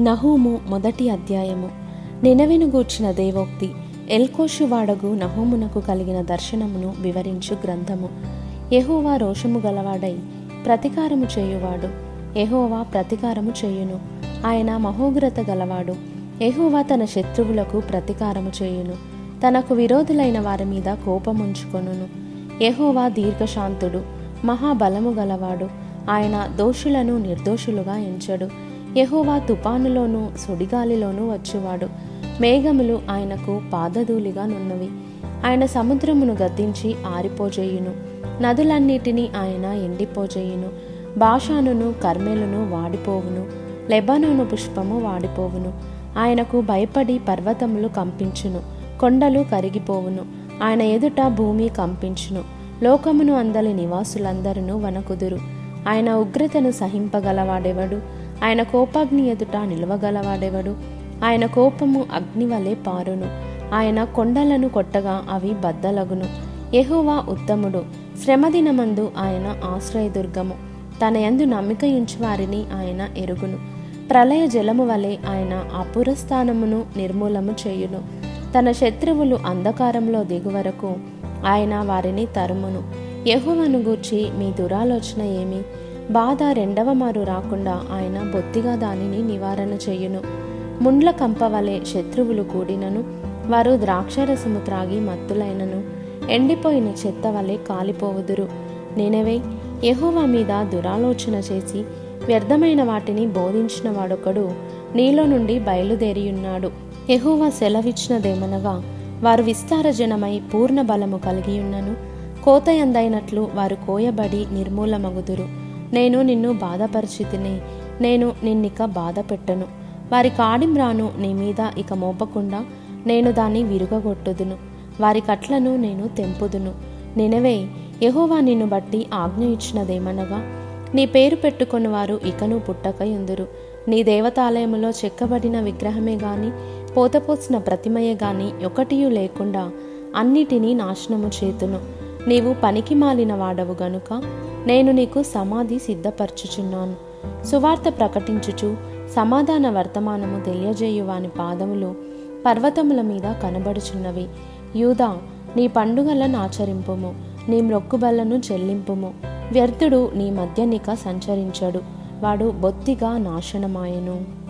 నహూము మొదటి అధ్యాయము. నినవెను గూర్చిన దేవోక్తి ఎల్కోషు వాడగు నహూమునకు కలిగిన దర్శనమును వివరించు గ్రంథము. ఎహోవా రోషము గలవాడై ప్రతికారము చేయువాడు. ఎహోవా ప్రతికారము చేయును. ఆయన మహోగ్రత గలవాడు. ఎహోవా తన శత్రువులకు ప్రతికారము చేయును. తనకు విరోధులైన వారి మీద కోపముంచుకొనును. ఎహోవా దీర్ఘశాంతుడు మహాబలము గలవాడు. ఆయన దోషులను నిర్దోషులుగా ఎంచడు. యహోవా తుపానులోను సుడిగాలిలోనూ వచ్చువాడు. మేఘములు ఆయనకు పాదధూలిగా నున్నవి. ఆయన సముద్రమును గద్దించి ఆరిపోజేయును. నదులన్నిటినీ ఆయన ఎండిపోజేయును. భాషానును కర్మెలును వాడిపోవును. లెబనోను పుష్పము వాడిపోవును. ఆయనకు భయపడి పర్వతములు కంపించును. కొండలు కరిగిపోవును. ఆయన ఎదుట భూమి కంపించును. లోకమును అందలి నివాసులందరూ వనకుదురు. ఆయన ఉగ్రతను సహింపగలవాడెవడు? ఆయన కోపాగ్ని ఎదుట నిలవగలవాడెవడు? ఆయన కోపము అగ్ని వలె పారును. ఆయన కొండలను కొట్టగా అవి బద్దలగును. యెహోవా ఉత్తముడు. శ్రమదినమందు ఆయన ఆశ్రయదుర్గము. తన యందు నమ్మిక వారిని ఆయన ఎరుగును. ప్రళయ జలము వలె ఆయన అపురస్థానమును నిర్మూలము చేయును. తన శత్రువులు అంధకారంలో దిగువరకు ఆయన వారిని తరుమును. యెహోవాను గూర్చి మీ దురాలోచన ఏమి? బాధ రెండవ మారు రాకుండా ఆయన బొత్తిగా దానిని నివారణ చేయును. ముండ్ల కంపవలే శత్రువులు కూడినను వారు ద్రాక్షరసము త్రాగి మత్తులైనను. ఎండిపోయిన చెత్త వలె కాలిపోవుదురు. నేనవే యహోవా మీద దురాలోచన చేసి వ్యర్థమైన వాటిని బోధించిన వాడొకడు నీలో నుండి బయలుదేరియున్నాడు. యహోవా సెలవిచ్చినదేమనగా వారు విస్తార జనమై పూర్ణ బలము కలిగియున్నను. కోతయందైనట్లు వారు కోయబడి నిర్మూలమగుదురు. నేను నిన్ను బాధపరిచితిని. నేను నిన్నిక బాధ పెట్టను వారి కాడింబ్రాను నీ మీద ఇక మోపకుండా నేను దాన్ని విరుగగొట్టుదును. వారి కట్లను నేను తెంపుదును. నినవే యహోవా నిన్ను బట్టి ఆజ్ఞ ఇచ్చినదేమనగా నీ పేరు పెట్టుకుని వారు ఇకను పుట్టకయుందురు. నీ దేవతాలయములో చెక్కబడిన విగ్రహమే గాని పోతపోసిన ప్రతిమయే గాని ఒకటియు లేకుండా అన్నిటినీ నాశనము చేతును. నీవు పనికి మాలిన వాడవు గనుక నేను నీకు సమాధి సిద్ధపరచుచున్నాను. సువార్త ప్రకటించుచు సమాధాన వర్తమానము తెలియజేయు వాని పాదములు పర్వతముల మీద కనబడుచున్నవి. యూదా నీ పండుగలను ఆచరింపుము నీ మొక్కుబళ్ళను చెల్లింపుము. వ్యర్థుడు నీ మధ్యనిక సంచరించడు వాడు బొత్తిగా నాశనమాయెను.